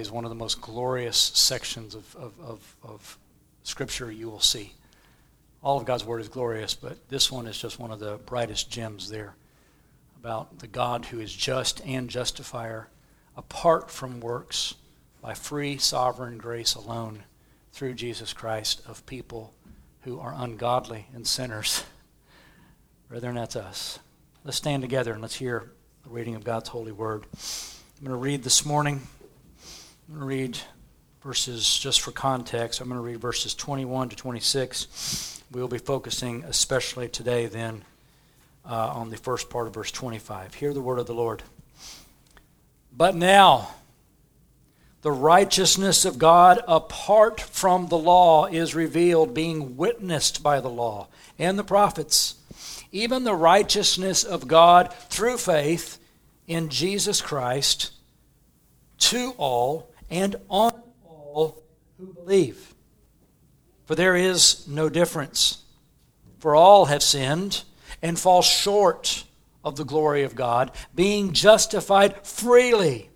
is one of the most glorious sections of, of, of, of Scripture you will see. All of God's Word is glorious, but this one is just one of the brightest gems there about the God who is just and justifier apart from works by free sovereign grace alone through Jesus Christ of people who are ungodly and sinners. Brethren, that's us. Let's stand together and let's hear the reading of God's holy word. I'm going to read this morning. I'm going to read verses just for context. I'm going to read verses 21 to 26. We'll be focusing especially today then uh, on the first part of verse 25. Hear the word of the Lord. But now, the righteousness of God apart from the law is revealed, being witnessed by the law and the prophets. Even the righteousness of God through faith in Jesus Christ to all and on all who believe. For there is no difference. For all have sinned and fall short of the glory of God, being justified freely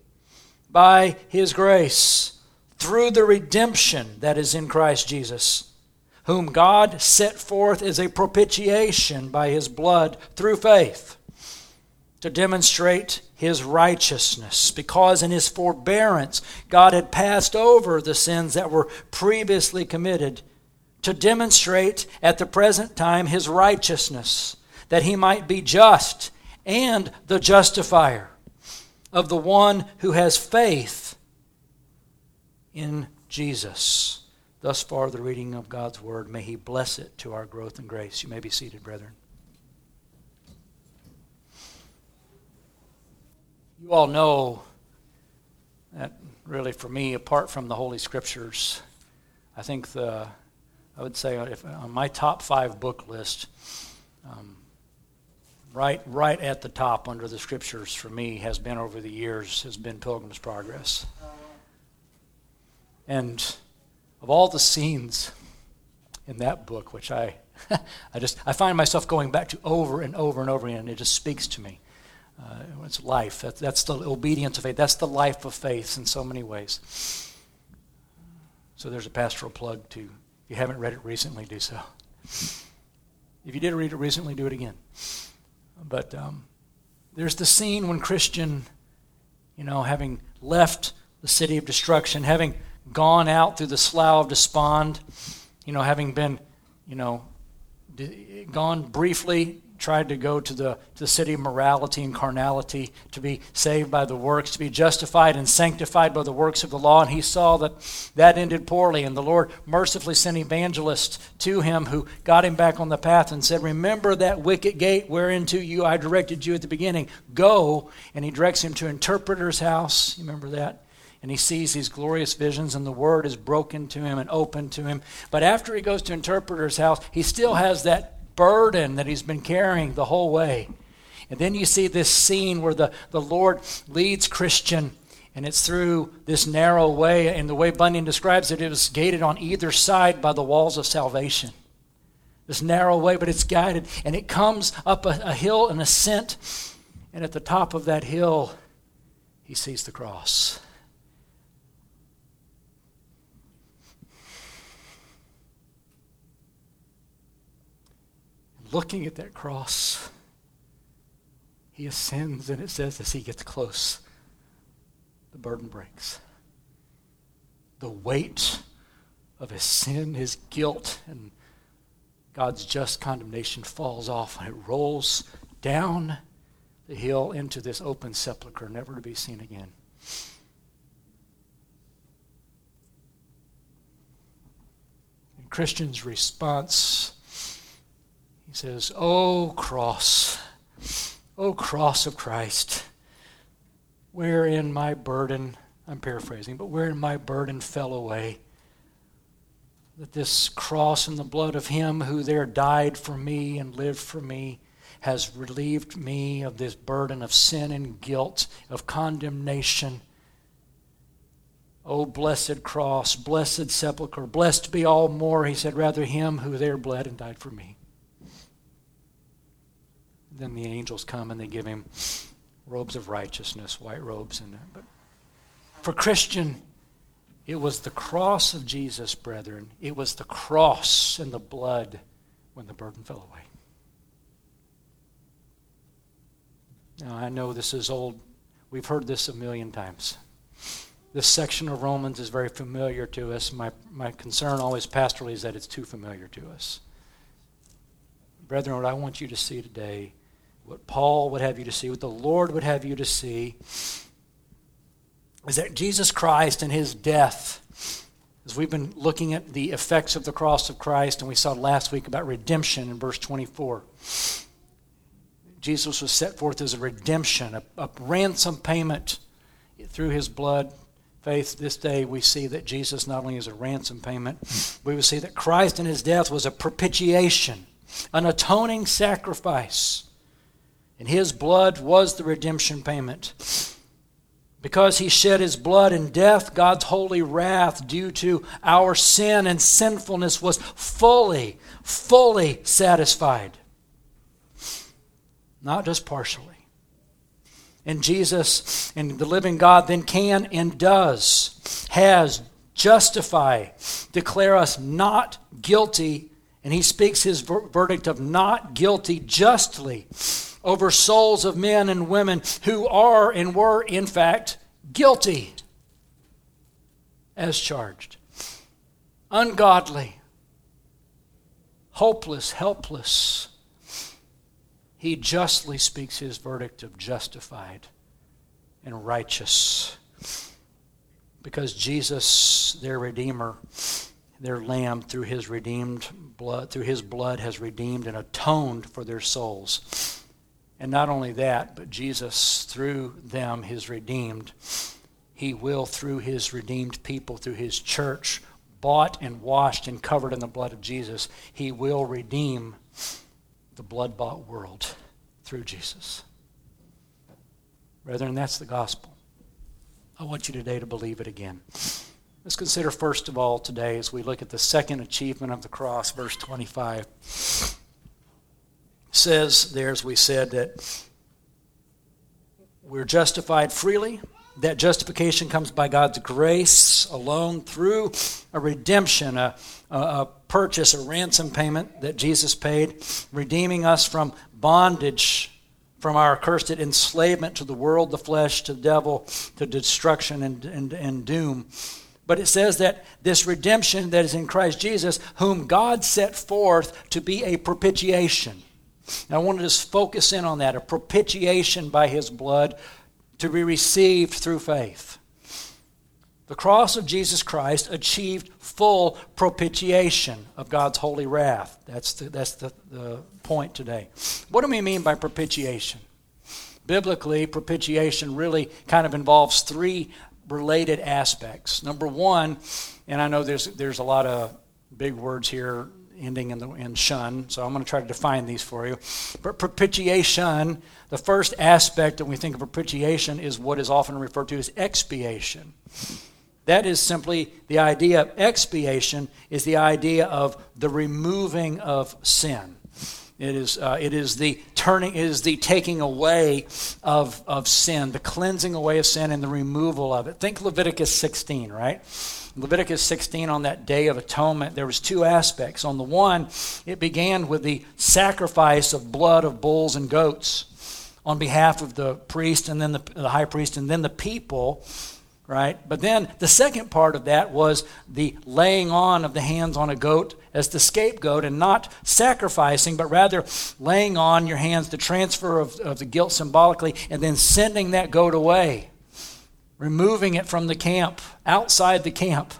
by his grace through the redemption that is in Christ Jesus, whom God set forth as a propitiation by his blood through faith to demonstrate his righteousness, because in his forbearance God had passed over the sins that were previously committed, to demonstrate at the present time his righteousness, that he might be just and the justifier of the one who has faith in Jesus. Thus far, the reading of God's word. May He bless it to our growth and grace. You may be seated, brethren. You all know that, really, for me, apart from the Holy Scriptures, I think the, I would say, if, on my top five book list, um, right, right at the top under the Scriptures for me has been over the years has been Pilgrim's Progress. And of all the scenes in that book, which I, I just I find myself going back to over and over and over again, it just speaks to me. Uh, it's life. That, that's the obedience of faith. That's the life of faith in so many ways. So there's a pastoral plug to. If you haven't read it recently, do so. If you did read it recently, do it again. But um, there's the scene when Christian, you know, having left the city of destruction, having gone out through the slough of despond, you know, having been, you know, gone briefly tried to go to the, to the city of morality and carnality to be saved by the works, to be justified and sanctified by the works of the law. And he saw that that ended poorly. And the Lord mercifully sent evangelists to him who got him back on the path and said, Remember that wicket gate whereinto you I directed you at the beginning. Go. And he directs him to interpreter's house. You remember that? and he sees these glorious visions, and the word is broken to him and open to him. But after he goes to interpreter's house, he still has that burden that he's been carrying the whole way. And then you see this scene where the, the Lord leads Christian, and it's through this narrow way. And the way Bunyan describes it, it was gated on either side by the walls of salvation. This narrow way, but it's guided. And it comes up a, a hill, an ascent. And at the top of that hill, he sees the cross. Looking at that cross, he ascends, and it says as he gets close, the burden breaks. The weight of his sin, his guilt, and God's just condemnation falls off, and it rolls down the hill into this open sepulchre, never to be seen again. And Christian's response he says, O cross, O cross of Christ, wherein my burden, I'm paraphrasing, but wherein my burden fell away. That this cross and the blood of him who there died for me and lived for me has relieved me of this burden of sin and guilt, of condemnation. O blessed cross, blessed sepulchre, blessed be all more, he said, rather him who there bled and died for me. Then the angels come and they give him robes of righteousness, white robes. And but for Christian, It was the cross of Jesus, brethren. It was the cross and the blood when the burden fell away. Now, I know this is old. We've heard this a million times. This section of Romans is very familiar to us. My, my concern always pastorally is that it's too familiar to us. Brethren, what I want you to see today, what Paul would have you to see, what the Lord would have you to see, is that Jesus Christ and his death, as we've been looking at the effects of the cross of Christ, and we saw last week about redemption in verse 24. Jesus was set forth as a redemption, a, a ransom payment through his blood. Faith, this day we see that Jesus not only is a ransom payment, we will see that Christ in his death was a propitiation, an atoning sacrifice. And his blood was the redemption payment. Because he shed his blood in death, God's holy wrath due to our sin and sinfulness was fully, fully satisfied. Not just partially. And Jesus and the living God then can and does, has, justify, declare us not guilty, and he speaks his ver- verdict of not guilty justly over souls of men and women who are and were, in fact, guilty as charged, ungodly, hopeless, helpless. He justly speaks his verdict of justified and righteous because Jesus, their Redeemer, their Lamb, through his redeemed blood, through his blood, has redeemed and atoned for their souls. And not only that, but Jesus, through them, his redeemed, he will, through his redeemed people, through his church, bought and washed and covered in the blood of Jesus, he will redeem the blood bought world through Jesus. Brethren, that's the gospel. I want you today to believe it again. Let's consider, first of all, today, as we look at the second achievement of the cross, verse 25 says there, as we said, that we're justified freely. That justification comes by God's grace alone through a redemption, a, a, a purchase, a ransom payment that Jesus paid, redeeming us from bondage, from our accursed enslavement to the world, the flesh, to the devil, to destruction and, and, and doom. But it says that this redemption that is in Christ Jesus, whom God set forth to be a propitiation and I want to just focus in on that a propitiation by his blood to be received through faith. The cross of Jesus Christ achieved full propitiation of God's holy wrath. That's the, that's the, the point today. What do we mean by propitiation? Biblically, propitiation really kind of involves three related aspects. Number one, and I know there's, there's a lot of big words here ending in, the, in shun, so I'm going to try to define these for you. But propitiation, the first aspect that we think of propitiation is what is often referred to as expiation. That is simply the idea of expiation, is the idea of the removing of sin. It is, uh, it is the turning, it is the taking away of, of sin, the cleansing away of sin and the removal of it. Think Leviticus 16, right? Leviticus 16 on that day of atonement, there was two aspects. On the one, it began with the sacrifice of blood of bulls and goats on behalf of the priest and then the, the high priest and then the people right? But then the second part of that was the laying on of the hands on a goat as the scapegoat and not sacrificing, but rather laying on your hands the transfer of, of the guilt symbolically and then sending that goat away removing it from the camp, outside the camp.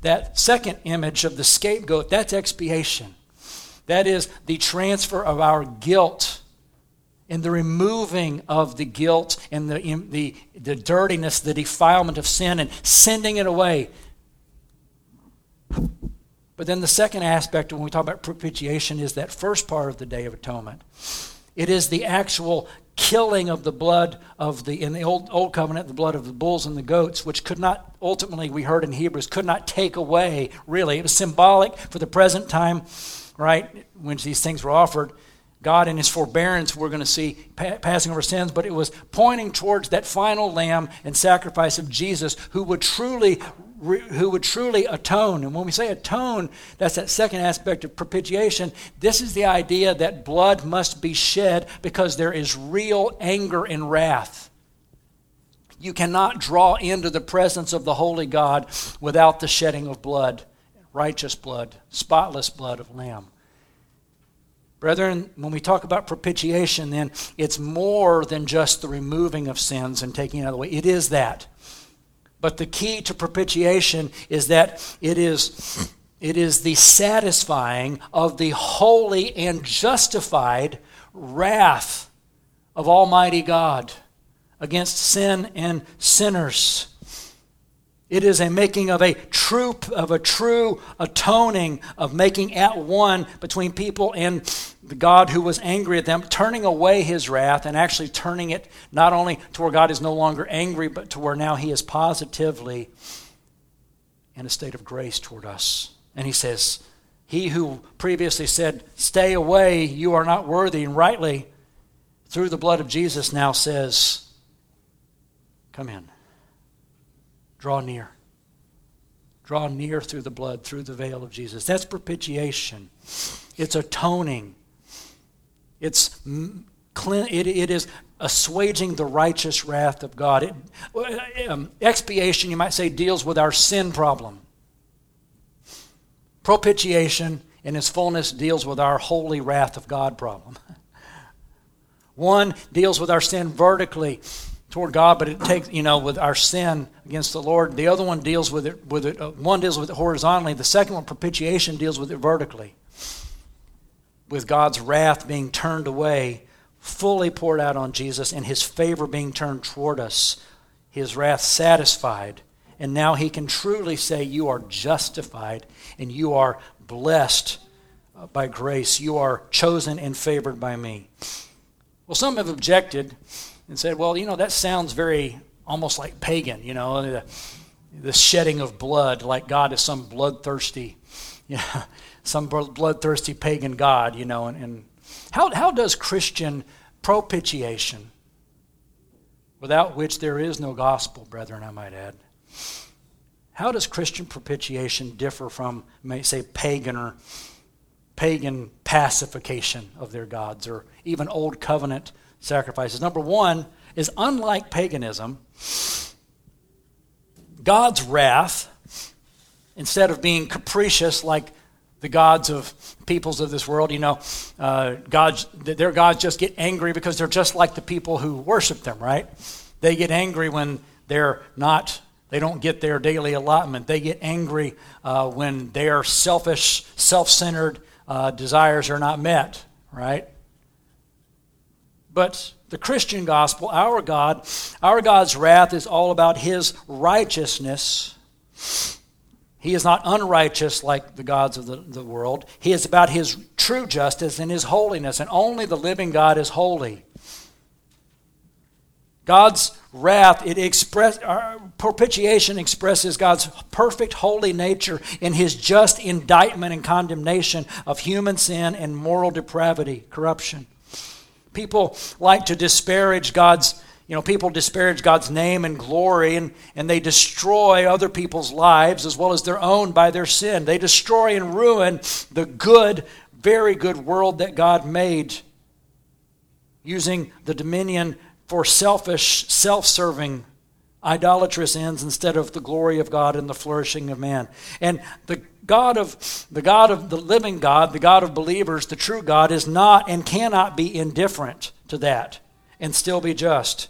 That second image of the scapegoat, that's expiation. That is the transfer of our guilt and the removing of the guilt and the, the, the dirtiness, the defilement of sin, and sending it away. But then the second aspect when we talk about propitiation is that first part of the Day of Atonement. It is the actual killing of the blood of the in the old old covenant the blood of the bulls and the goats which could not ultimately we heard in hebrews could not take away really. It was symbolic for the present time right when these things were offered God in his forbearance, we're going to see pa- passing over sins, but it was pointing towards that final lamb and sacrifice of Jesus who would truly who would truly atone. And when we say atone, that's that second aspect of propitiation. This is the idea that blood must be shed because there is real anger and wrath. You cannot draw into the presence of the holy God without the shedding of blood, righteous blood, spotless blood of lamb. Brethren, when we talk about propitiation, then it's more than just the removing of sins and taking it out of the way. It is that. But the key to propitiation is that it is, it is the satisfying of the holy and justified wrath of Almighty God against sin and sinners. It is a making of a true of a true atoning of making at one between people and the God who was angry at them, turning away his wrath and actually turning it not only to where God is no longer angry, but to where now he is positively in a state of grace toward us. And he says, He who previously said, Stay away, you are not worthy, and rightly, through the blood of Jesus, now says, Come in. Draw near. Draw near through the blood, through the veil of Jesus. That's propitiation. It's atoning. It's it, it is assuaging the righteous wrath of God. It, um, expiation, you might say, deals with our sin problem. Propitiation, in its fullness, deals with our holy wrath of God problem. One deals with our sin vertically toward God, but it takes, you know, with our sin against the Lord. The other one deals with it, with it uh, one deals with it horizontally. The second one, propitiation, deals with it vertically. With God's wrath being turned away, fully poured out on Jesus, and his favor being turned toward us, his wrath satisfied. And now he can truly say, You are justified and you are blessed uh, by grace. You are chosen and favored by me. Well, some have objected and said, well, you know, that sounds very almost like pagan, you know, the, the shedding of blood, like God is some bloodthirsty, you know, some bloodthirsty pagan God, you know. And, and how, how does Christian propitiation, without which there is no gospel, brethren, I might add, how does Christian propitiation differ from, may say, pagan or pagan pacification of their gods or even old covenant sacrifices. Number one is unlike paganism, God's wrath, instead of being capricious like the gods of peoples of this world, you know, uh, gods, their gods just get angry because they're just like the people who worship them, right? They get angry when they're not, they don't get their daily allotment. They get angry uh, when their selfish, self centered uh, desires are not met, right? But the Christian gospel, our God, our God's wrath is all about his righteousness. He is not unrighteous like the gods of the, the world. He is about his true justice and his holiness, and only the living God is holy. God's wrath, it express, uh, propitiation expresses God's perfect holy nature in his just indictment and condemnation of human sin and moral depravity, corruption. People like to disparage God's, you know, people disparage God's name and glory, and, and they destroy other people's lives as well as their own by their sin. They destroy and ruin the good, very good world that God made using the dominion for selfish, self serving idolatrous ends instead of the glory of God and the flourishing of man. And the God of the God of the living God, the God of believers, the true God is not and cannot be indifferent to that and still be just.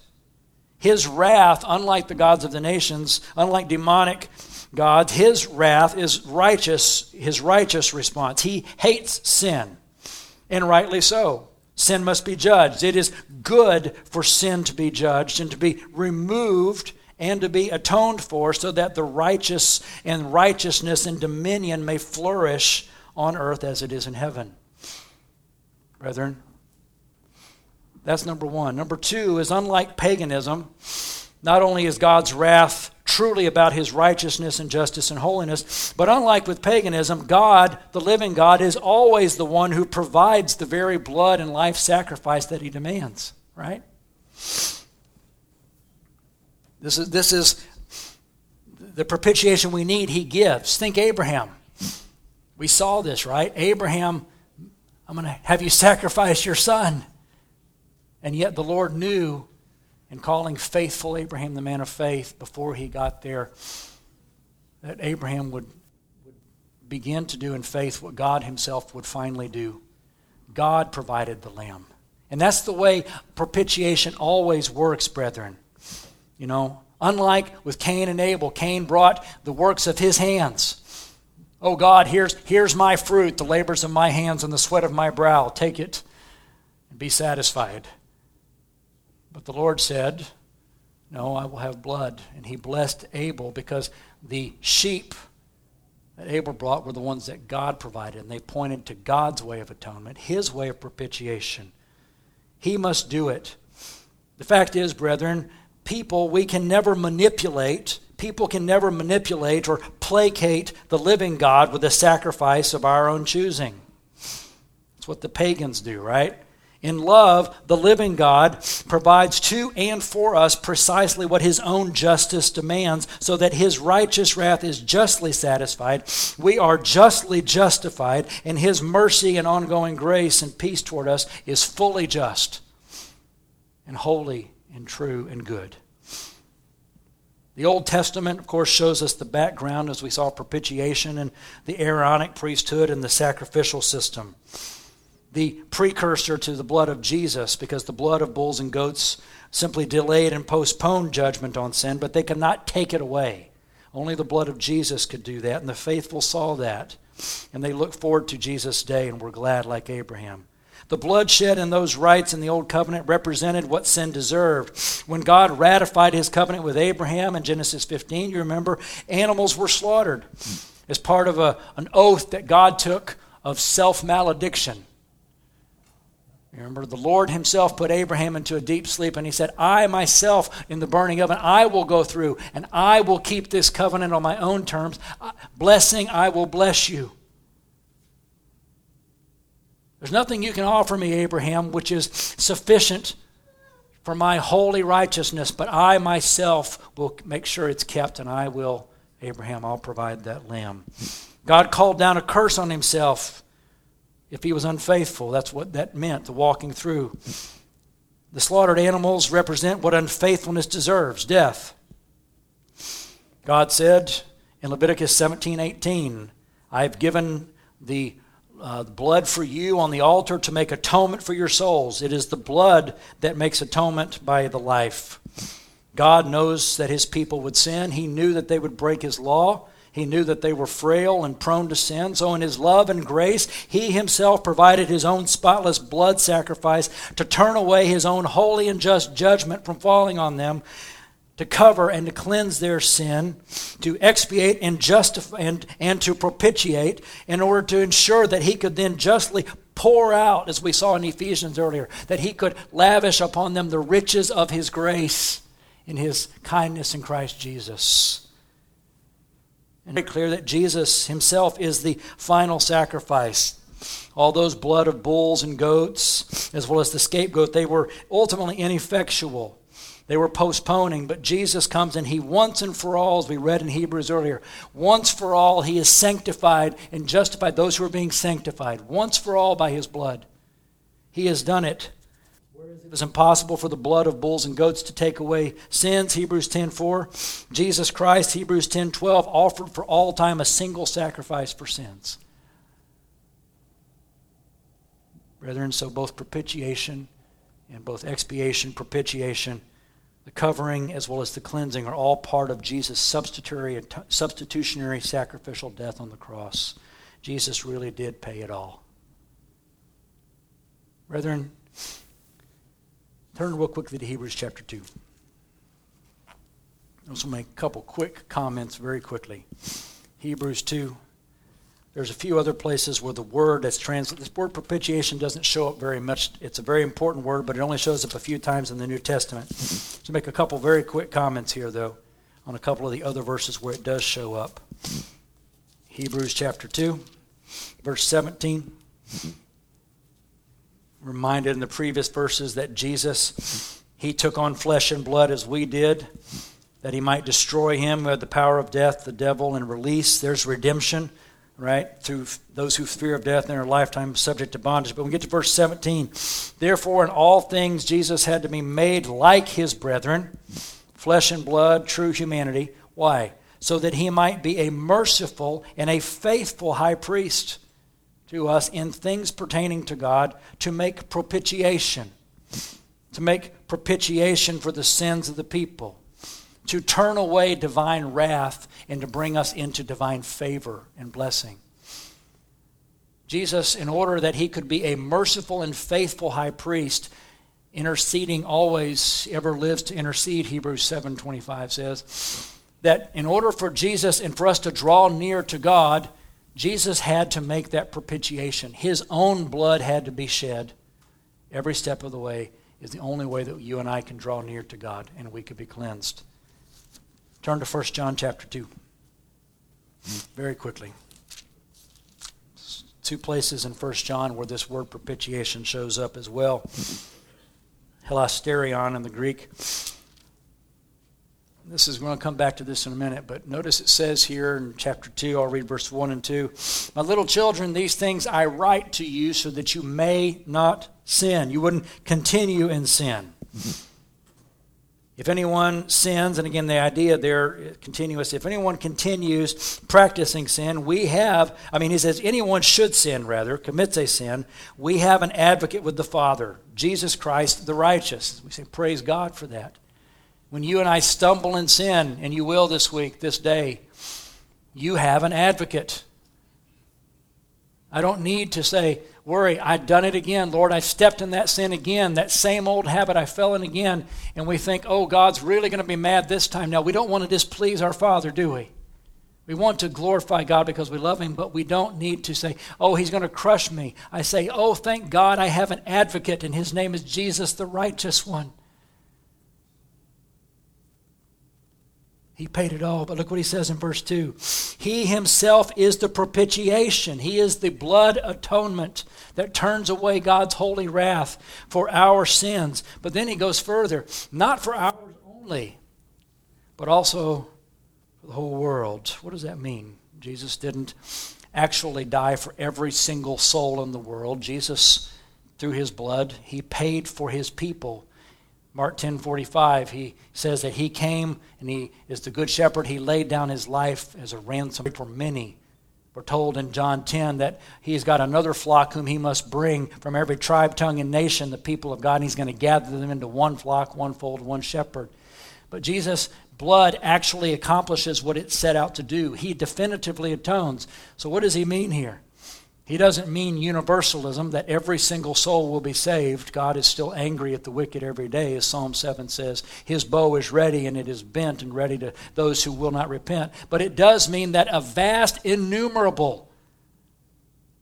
His wrath, unlike the gods of the nations, unlike demonic gods, his wrath is righteous, his righteous response. He hates sin, and rightly so. Sin must be judged. It is good for sin to be judged and to be removed and to be atoned for so that the righteous and righteousness and dominion may flourish on earth as it is in heaven. Brethren, that's number one. Number two is unlike paganism, not only is God's wrath truly about his righteousness and justice and holiness. But unlike with paganism, God, the living God, is always the one who provides the very blood and life sacrifice that he demands, right? This is, this is the propitiation we need, he gives. Think Abraham. We saw this, right? Abraham, I'm going to have you sacrifice your son. And yet the Lord knew in calling faithful Abraham the man of faith before he got there that Abraham would, would begin to do in faith what God himself would finally do. God provided the lamb. And that's the way propitiation always works, brethren. You know, unlike with Cain and Abel, Cain brought the works of his hands. Oh God, here's, here's my fruit, the labors of my hands and the sweat of my brow. Take it and be satisfied. But the Lord said, No, I will have blood. And he blessed Abel because the sheep that Abel brought were the ones that God provided. And they pointed to God's way of atonement, his way of propitiation. He must do it. The fact is, brethren, people we can never manipulate. People can never manipulate or placate the living God with a sacrifice of our own choosing. That's what the pagans do, right? In love, the living God provides to and for us precisely what his own justice demands, so that his righteous wrath is justly satisfied. We are justly justified, and his mercy and ongoing grace and peace toward us is fully just and holy and true and good. The Old Testament, of course, shows us the background as we saw propitiation and the Aaronic priesthood and the sacrificial system the precursor to the blood of Jesus because the blood of bulls and goats simply delayed and postponed judgment on sin, but they could not take it away. Only the blood of Jesus could do that, and the faithful saw that. And they looked forward to Jesus' day and were glad like Abraham. The bloodshed in those rites in the Old Covenant represented what sin deserved. When God ratified his covenant with Abraham in Genesis 15, you remember, animals were slaughtered as part of a, an oath that God took of self malediction. Remember, the Lord Himself put Abraham into a deep sleep, and He said, I myself, in the burning oven, I will go through, and I will keep this covenant on my own terms. Uh, blessing, I will bless you. There's nothing you can offer me, Abraham, which is sufficient for my holy righteousness, but I myself will make sure it's kept, and I will, Abraham, I'll provide that lamb. God called down a curse on Himself if he was unfaithful. That's what that meant, the walking through. The slaughtered animals represent what unfaithfulness deserves death. God said in Leviticus 17 18, I have given the uh, blood for you on the altar to make atonement for your souls. It is the blood that makes atonement by the life. God knows that his people would sin. He knew that they would break his law. He knew that they were frail and prone to sin. So, in His love and grace, He Himself provided His own spotless blood sacrifice to turn away His own holy and just judgment from falling on them, to cover and to cleanse their sin, to expiate and justify and, and to propitiate, in order to ensure that He could then justly pour out, as we saw in Ephesians earlier, that He could lavish upon them the riches of His grace in His kindness in Christ Jesus. And very clear that Jesus himself is the final sacrifice. All those blood of bulls and goats, as well as the scapegoat, they were ultimately ineffectual. They were postponing, but Jesus comes and he once and for all, as we read in Hebrews earlier, once for all, he has sanctified and justified those who are being sanctified, once for all by his blood. He has done it it was impossible for the blood of bulls and goats to take away sins, Hebrews 10:4. Jesus Christ, Hebrews 10:12, offered for all time a single sacrifice for sins. Brethren, so both propitiation and both expiation, propitiation, the covering as well as the cleansing are all part of Jesus' substitutionary, substitutionary sacrificial death on the cross. Jesus really did pay it all. Brethren, Turn real quickly to Hebrews chapter 2. I also make a couple quick comments very quickly. Hebrews 2. There's a few other places where the word that's translated, this word propitiation doesn't show up very much. It's a very important word, but it only shows up a few times in the New Testament. So make a couple very quick comments here, though. on a couple of the other verses where it does show up. Hebrews chapter 2, verse 17. Reminded in the previous verses that Jesus, he took on flesh and blood as we did, that he might destroy him who had the power of death, the devil, and release. There's redemption right? Through those who fear of death in their lifetime subject to bondage. But we get to verse 17, therefore in all things Jesus had to be made like his brethren, flesh and blood, true humanity. Why? So that he might be a merciful and a faithful high priest to us in things pertaining to God to make propitiation. To make propitiation for the sins of the people to turn away divine wrath and to bring us into divine favor and blessing. Jesus, in order that he could be a merciful and faithful high priest, interceding always, ever lives to intercede, Hebrews 7.25 says, that in order for Jesus and for us to draw near to God, Jesus had to make that propitiation. His own blood had to be shed every step of the way is the only way that you and I can draw near to God and we could be cleansed. Turn to 1 John chapter 2. Very quickly. Two places in 1 John where this word propitiation shows up as well. Hilasterion in the Greek. This is going to come back to this in a minute, but notice it says here in chapter 2, I'll read verse 1 and 2. My little children, these things I write to you so that you may not sin. You wouldn't continue in sin. If anyone sins, and again, the idea there continuous, if anyone continues practicing sin, we have, I mean, he says anyone should sin, rather, commits a sin, we have an advocate with the Father, Jesus Christ the righteous. We say, praise God for that. When you and I stumble in sin, and you will this week, this day, you have an advocate. I don't need to say, worry, I've done it again. Lord, I stepped in that sin again, that same old habit I fell in again. And we think, oh, God's really going to be mad this time. Now, we don't want to displease our Father, do we? We want to glorify God because we love Him, but we don't need to say, oh, He's going to crush me. I say, oh, thank God I have an advocate, and His name is Jesus, the righteous one. He paid it all. But look what he says in verse 2 He himself is the propitiation, He is the blood atonement that turns away God's holy wrath for our sins. But then he goes further not for ours only, but also for the whole world. What does that mean? Jesus didn't actually die for every single soul in the world. Jesus, through his blood, he paid for his people Mark 10:45 he says that he came and he is the good shepherd he laid down his life as a ransom for many. We're told in John 10 that he's got another flock whom he must bring from every tribe, tongue and nation the people of God and he's going to gather them into one flock, one fold, one shepherd. But Jesus blood actually accomplishes what it set out to do. He definitively atones. So what does he mean here? He doesn't mean universalism, that every single soul will be saved. God is still angry at the wicked every day, as Psalm 7 says. His bow is ready and it is bent and ready to those who will not repent. But it does mean that a vast, innumerable,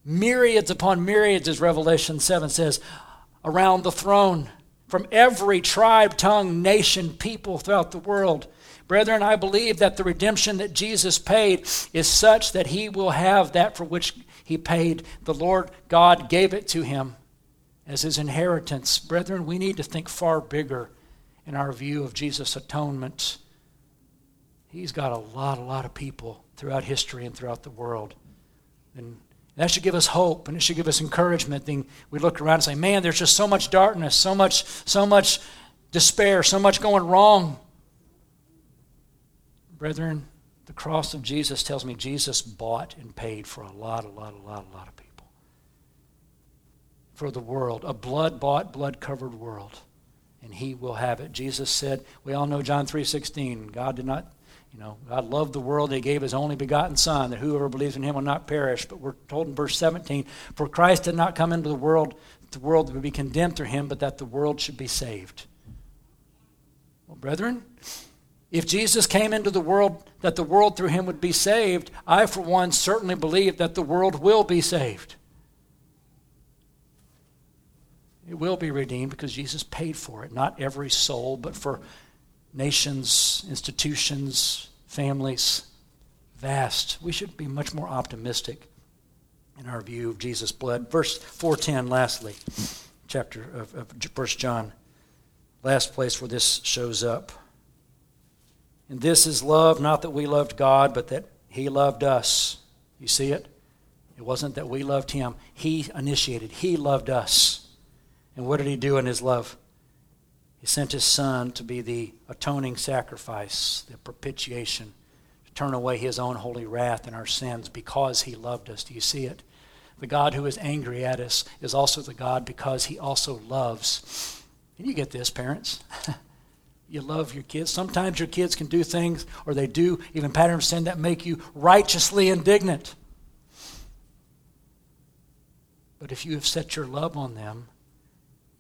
myriads upon myriads, as Revelation 7 says, around the throne, from every tribe, tongue, nation, people throughout the world. Brethren, I believe that the redemption that Jesus paid is such that he will have that for which he paid. The Lord God gave it to him as his inheritance. Brethren, we need to think far bigger in our view of Jesus' atonement. He's got a lot, a lot of people throughout history and throughout the world. And that should give us hope and it should give us encouragement. Then we look around and say, man, there's just so much darkness, so much, so much despair, so much going wrong. Brethren, the cross of Jesus tells me Jesus bought and paid for a lot, a lot, a lot, a lot of people. For the world, a blood bought, blood covered world. And he will have it. Jesus said, we all know John 3:16. God did not, you know, God loved the world, he gave his only begotten son that whoever believes in him will not perish. But we're told in verse 17, for Christ did not come into the world, the world would be condemned through him, but that the world should be saved. Well, brethren, if Jesus came into the world, that the world through him would be saved, I, for one, certainly believe that the world will be saved. It will be redeemed because Jesus paid for it. Not every soul, but for nations, institutions, families, vast. We should be much more optimistic in our view of Jesus' blood. Verse 410, lastly, chapter of, of 1 John, last place where this shows up. And this is love, not that we loved God, but that He loved us. You see it? It wasn't that we loved Him, He initiated, He loved us. And what did He do in His love? He sent His Son to be the atoning sacrifice, the propitiation, to turn away His own holy wrath and our sins because He loved us. Do you see it? The God who is angry at us is also the God because He also loves. Can you get this, parents? you love your kids. Sometimes your kids can do things, or they do even patterns of sin that make you righteously indignant. But if you have set your love on them,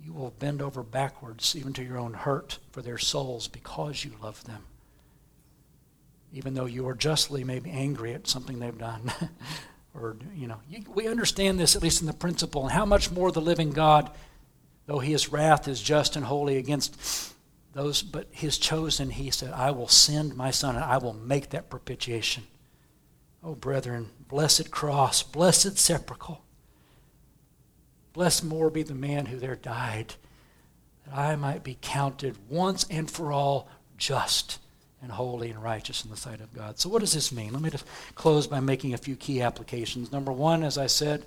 you will bend over backwards, even to your own hurt, for their souls because you love them. Even though you are justly maybe angry at something they've done. or, you know, you, we understand this at least in the principle. And how much more the living God, though his wrath is just and holy against those but his chosen he said i will send my son and i will make that propitiation. Oh brethren blessed cross blessed sepulchre. Blessed more be the man who there died that i might be counted once and for all just and holy and righteous in the sight of god. So what does this mean? Let me just close by making a few key applications. Number one as i said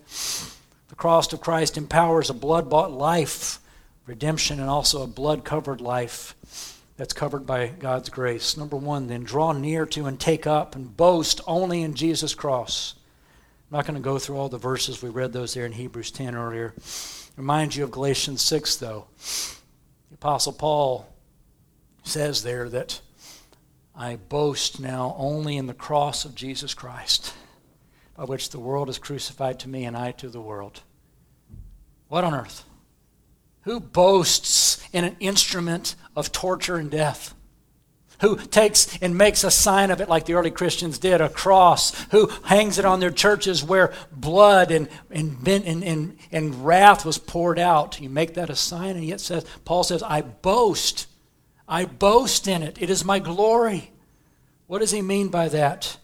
the cross of christ empowers a blood-bought life redemption and also a blood covered life that's covered by God's grace. Number one, then draw near to and take up and boast only in Jesus' cross. I'm not going to go through all the verses. We read those there in Hebrews 10 earlier. Remind you of Galatians 6, though. The Apostle Paul says there that I boast now only in the cross of Jesus Christ, by which the world is crucified to me and I to the world. What on earth? Who boasts in an instrument of torture and death? Who takes and makes a sign of it like the early Christians did, a cross? Who hangs it on their churches where blood and, and, and, and, and wrath was poured out? You make that a sign, and yet says, Paul says, I boast. I boast in it. It is my glory. What does he mean by that?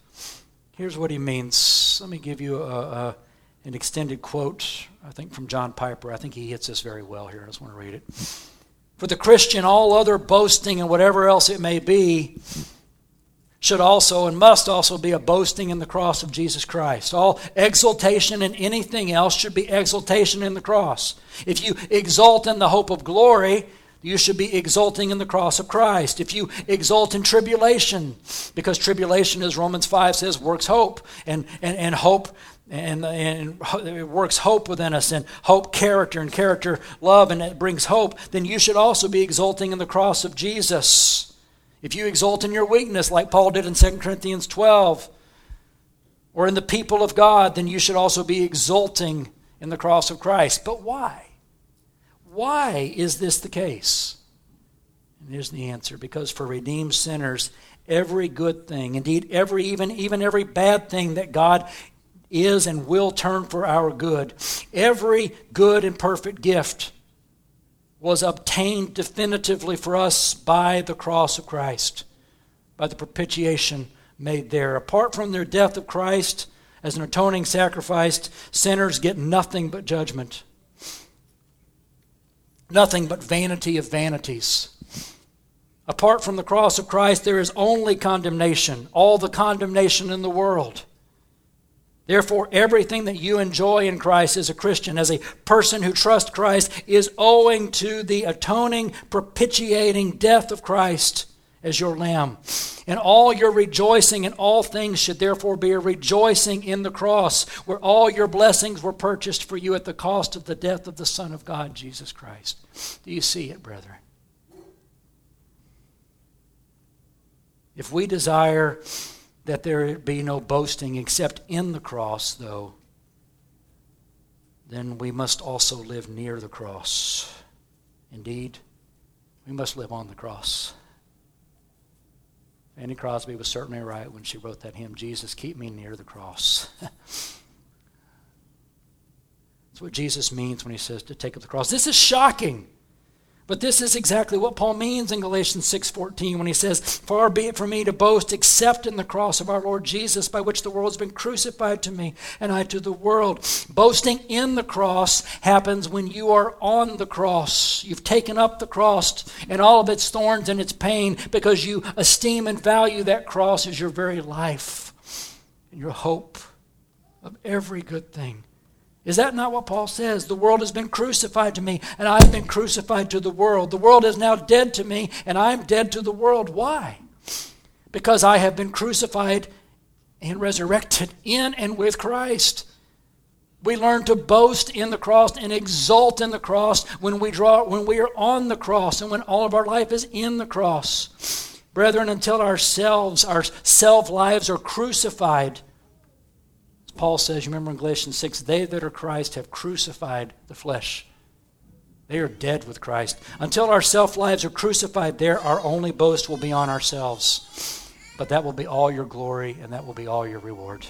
Here's what he means. Let me give you a, a an extended quote, I think from John Piper. I think he hits this very well here. I just want to read it. For the Christian, all other boasting and whatever else it may be should also and must also be a boasting in the cross of Jesus Christ. All exultation in anything else should be exultation in the cross. If you exult in the hope of glory, you should be exulting in the cross of Christ. If you exult in tribulation, because tribulation, as Romans 5 says, works hope, and, and, and hope and, and it works hope within us and hope character and character love and it brings hope then you should also be exulting in the cross of jesus. If you exult in your weakness like paul did in 2 corinthians 12 or in the people of god then you should also be exulting in the cross of christ. But why? Why is this the case? And here's the answer because for redeemed sinners every good thing indeed every even even every bad thing that god is and will turn for our good. Every good and perfect gift was obtained definitively for us by the cross of Christ, by the propitiation made there. Apart from their death of Christ as an atoning sacrifice, sinners get nothing but judgment, nothing but vanity of vanities. Apart from the cross of Christ, there is only condemnation, all the condemnation in the world. Therefore, everything that you enjoy in Christ as a Christian, as a person who trusts Christ, is owing to the atoning, propitiating death of Christ as your lamb. And all your rejoicing in all things should therefore be a rejoicing in the cross, where all your blessings were purchased for you at the cost of the death of the Son of God, Jesus Christ. Do you see it, brethren? If we desire that there be no boasting except in the cross, though, then we must also live near the cross. Indeed, we must live on the cross. Fanny Crosby was certainly right when she wrote that hymn, Jesus, keep me near the cross. That's what Jesus means when he says to take up the cross. This is shocking. But this is exactly what Paul means in Galatians 6:14 when he says, "Far be it from me to boast except in the cross of our Lord Jesus, by which the world has been crucified to me and I to the world." Boasting in the cross happens when you are on the cross. You've taken up the cross and all of its thorns and its pain because you esteem and value that cross as your very life and your hope of every good thing. Is that not what Paul says? The world has been crucified to me, and I've been crucified to the world. The world is now dead to me, and I'm dead to the world. Why? Because I have been crucified and resurrected in and with Christ. We learn to boast in the cross and exult in the cross when we draw when we are on the cross and when all of our life is in the cross. Brethren, until ourselves, our self lives are crucified Paul says, you remember in Galatians 6, they that are Christ have crucified the flesh. They are dead with Christ. Until our self lives are crucified there, our only boast will be on ourselves. But that will be all your glory and that will be all your reward.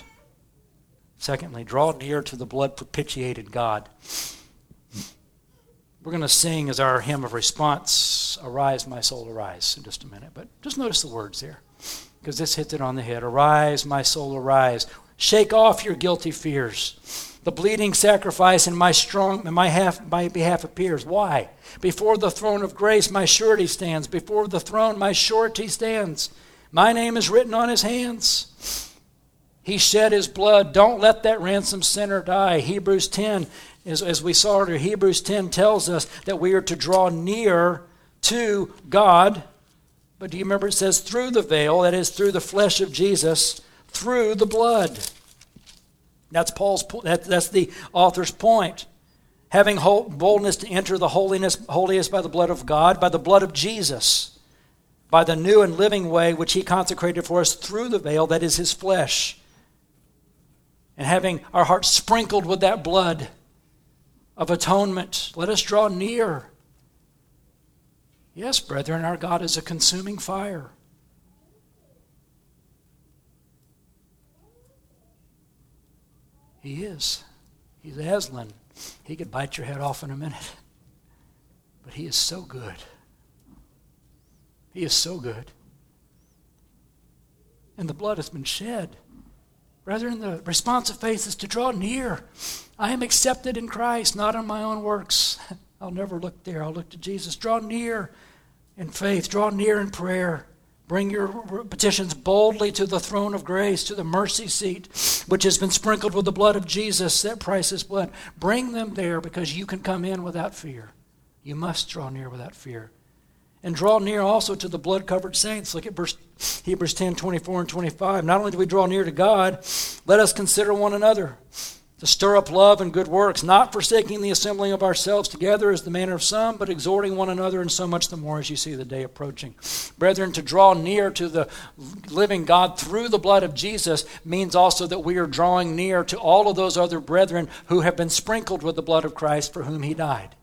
Secondly, draw near to the blood propitiated God. We're going to sing as our hymn of response, Arise, my soul, arise, in just a minute. But just notice the words there, because this hits it on the head. Arise, my soul, arise. Shake off your guilty fears. The bleeding sacrifice in my strong in my half my behalf appears. Why? Before the throne of grace my surety stands. Before the throne my surety stands. My name is written on his hands. He shed his blood. Don't let that ransom sinner die. Hebrews 10, as, as we saw earlier, Hebrews 10 tells us that we are to draw near to God. But do you remember it says through the veil, that is, through the flesh of Jesus, through the blood. That's Paul's. That, that's the author's point. Having boldness to enter the holiness, holiest by the blood of God, by the blood of Jesus, by the new and living way which He consecrated for us through the veil that is His flesh, and having our hearts sprinkled with that blood of atonement, let us draw near. Yes, brethren, our God is a consuming fire. He is. He's Aslan. He could bite your head off in a minute. But he is so good. He is so good. And the blood has been shed. Brethren, the response of faith is to draw near. I am accepted in Christ, not in my own works. I'll never look there. I'll look to Jesus. Draw near in faith, draw near in prayer. Bring your petitions boldly to the throne of grace, to the mercy seat, which has been sprinkled with the blood of Jesus, that priceless blood. Bring them there because you can come in without fear. You must draw near without fear. And draw near also to the blood covered saints. Look at verse, Hebrews 10 24 and 25. Not only do we draw near to God, let us consider one another to stir up love and good works, not forsaking the assembling of ourselves together as the manner of some, but exhorting one another, and so much the more as you see the day approaching. Brethren, to draw near to the living God through the blood of Jesus means also that we are drawing near to all of those other brethren who have been sprinkled with the blood of Christ for whom he died.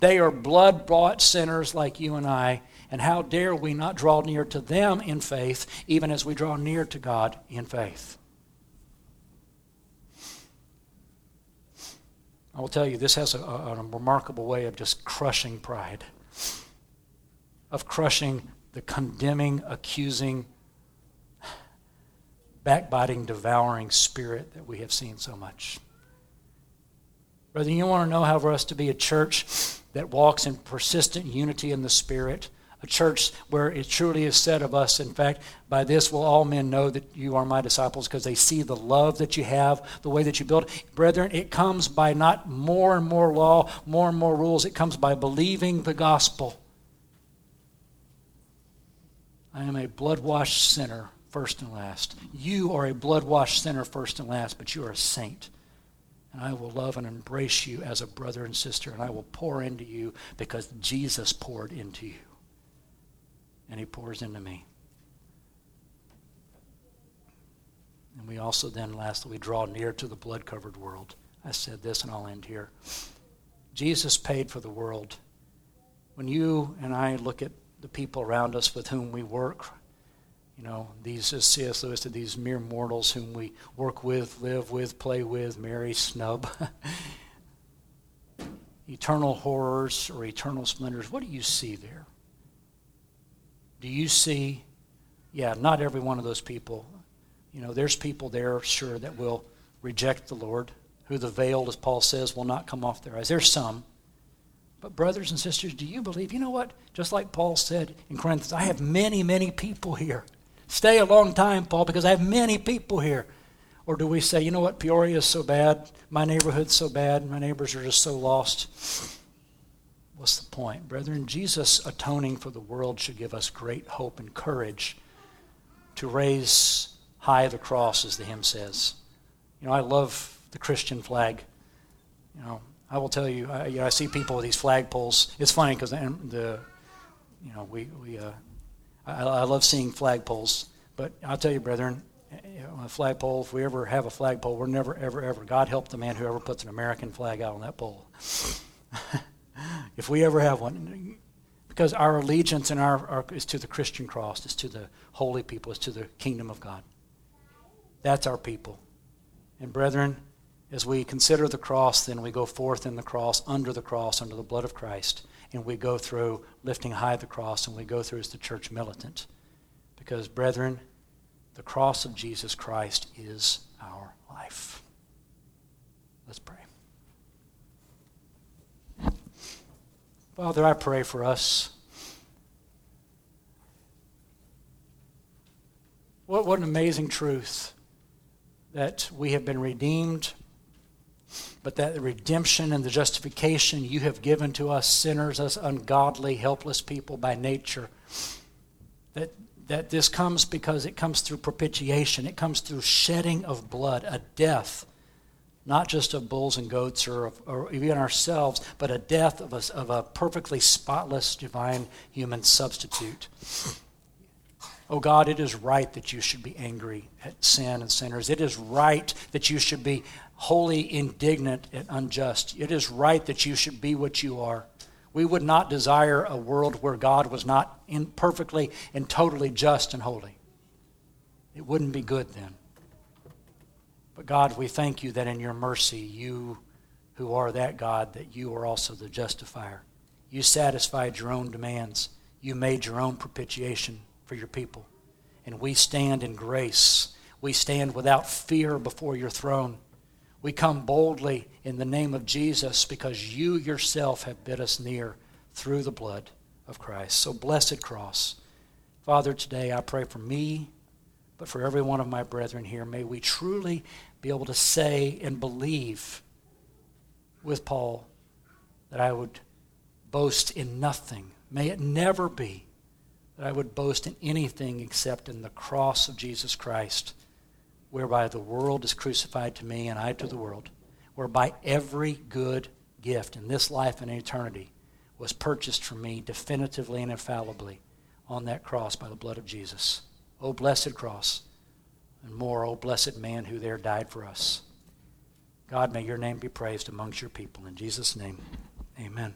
They are blood bought sinners like you and I, and how dare we not draw near to them in faith, even as we draw near to God in faith? I will tell you, this has a, a, a remarkable way of just crushing pride, of crushing the condemning, accusing, backbiting, devouring spirit that we have seen so much. Brother, you want to know how for us to be a church that walks in persistent unity in the Spirit, a church where it truly is said of us, in fact, by this will all men know that you are my disciples because they see the love that you have, the way that you build. Brethren, it comes by not more and more law, more and more rules. It comes by believing the gospel. I am a blood washed sinner, first and last. You are a blood washed sinner, first and last, but you are a saint. And I will love and embrace you as a brother and sister, and I will pour into you because Jesus poured into you and He pours into me. And we also then, lastly, we draw near to the blood covered world. I said this, and I'll end here. Jesus paid for the world. When you and I look at the people around us with whom we work, you know, these, as C.S. Lewis said, these mere mortals whom we work with, live with, play with, marry, snub. eternal horrors or eternal splendors, what do you see there? Do you see, yeah, not every one of those people. You know, there's people there, sure, that will reject the Lord, who the veil, as Paul says, will not come off their eyes. There's some. But, brothers and sisters, do you believe? You know what? Just like Paul said in Corinthians, I have many, many people here. Stay a long time, Paul, because I have many people here. Or do we say, you know what, Peoria is so bad, my neighborhood's so bad, my neighbors are just so lost? What's the point? Brethren, Jesus atoning for the world should give us great hope and courage to raise high the cross, as the hymn says. You know, I love the Christian flag. You know, I will tell you, I, you know, I see people with these flagpoles. It's funny because the, the, you know, we, we uh, I, I love seeing flagpoles. But I'll tell you, brethren, a flagpole, if we ever have a flagpole, we're never, ever, ever, God help the man who ever puts an American flag out on that pole. if we ever have one. Because our allegiance and our, our, is to the Christian cross, is to the holy people, is to the kingdom of God. That's our people. And brethren, as we consider the cross, then we go forth in the cross, under the cross, under the blood of Christ, and we go through lifting high the cross, and we go through as the church militant. Because, brethren, the cross of Jesus Christ is our life. Let's pray. Father, I pray for us. What, what an amazing truth that we have been redeemed, but that the redemption and the justification you have given to us sinners, us ungodly, helpless people by nature, that that this comes because it comes through propitiation. It comes through shedding of blood, a death, not just of bulls and goats or, of, or even ourselves, but a death of a, of a perfectly spotless divine human substitute. Oh God, it is right that you should be angry at sin and sinners. It is right that you should be wholly indignant and unjust. It is right that you should be what you are. We would not desire a world where God was not in perfectly and totally just and holy. It wouldn't be good then. But God, we thank you that in your mercy, you who are that God, that you are also the justifier. You satisfied your own demands. You made your own propitiation for your people. And we stand in grace. We stand without fear before your throne. We come boldly in the name of Jesus because you yourself have bid us near through the blood of Christ. So, blessed cross. Father, today I pray for me, but for every one of my brethren here, may we truly be able to say and believe with Paul that I would boast in nothing. May it never be that I would boast in anything except in the cross of Jesus Christ whereby the world is crucified to me and I to the world, whereby every good gift in this life and in eternity was purchased for me definitively and infallibly on that cross by the blood of Jesus. O blessed cross, and more, O blessed man who there died for us. God, may your name be praised amongst your people. In Jesus' name, amen.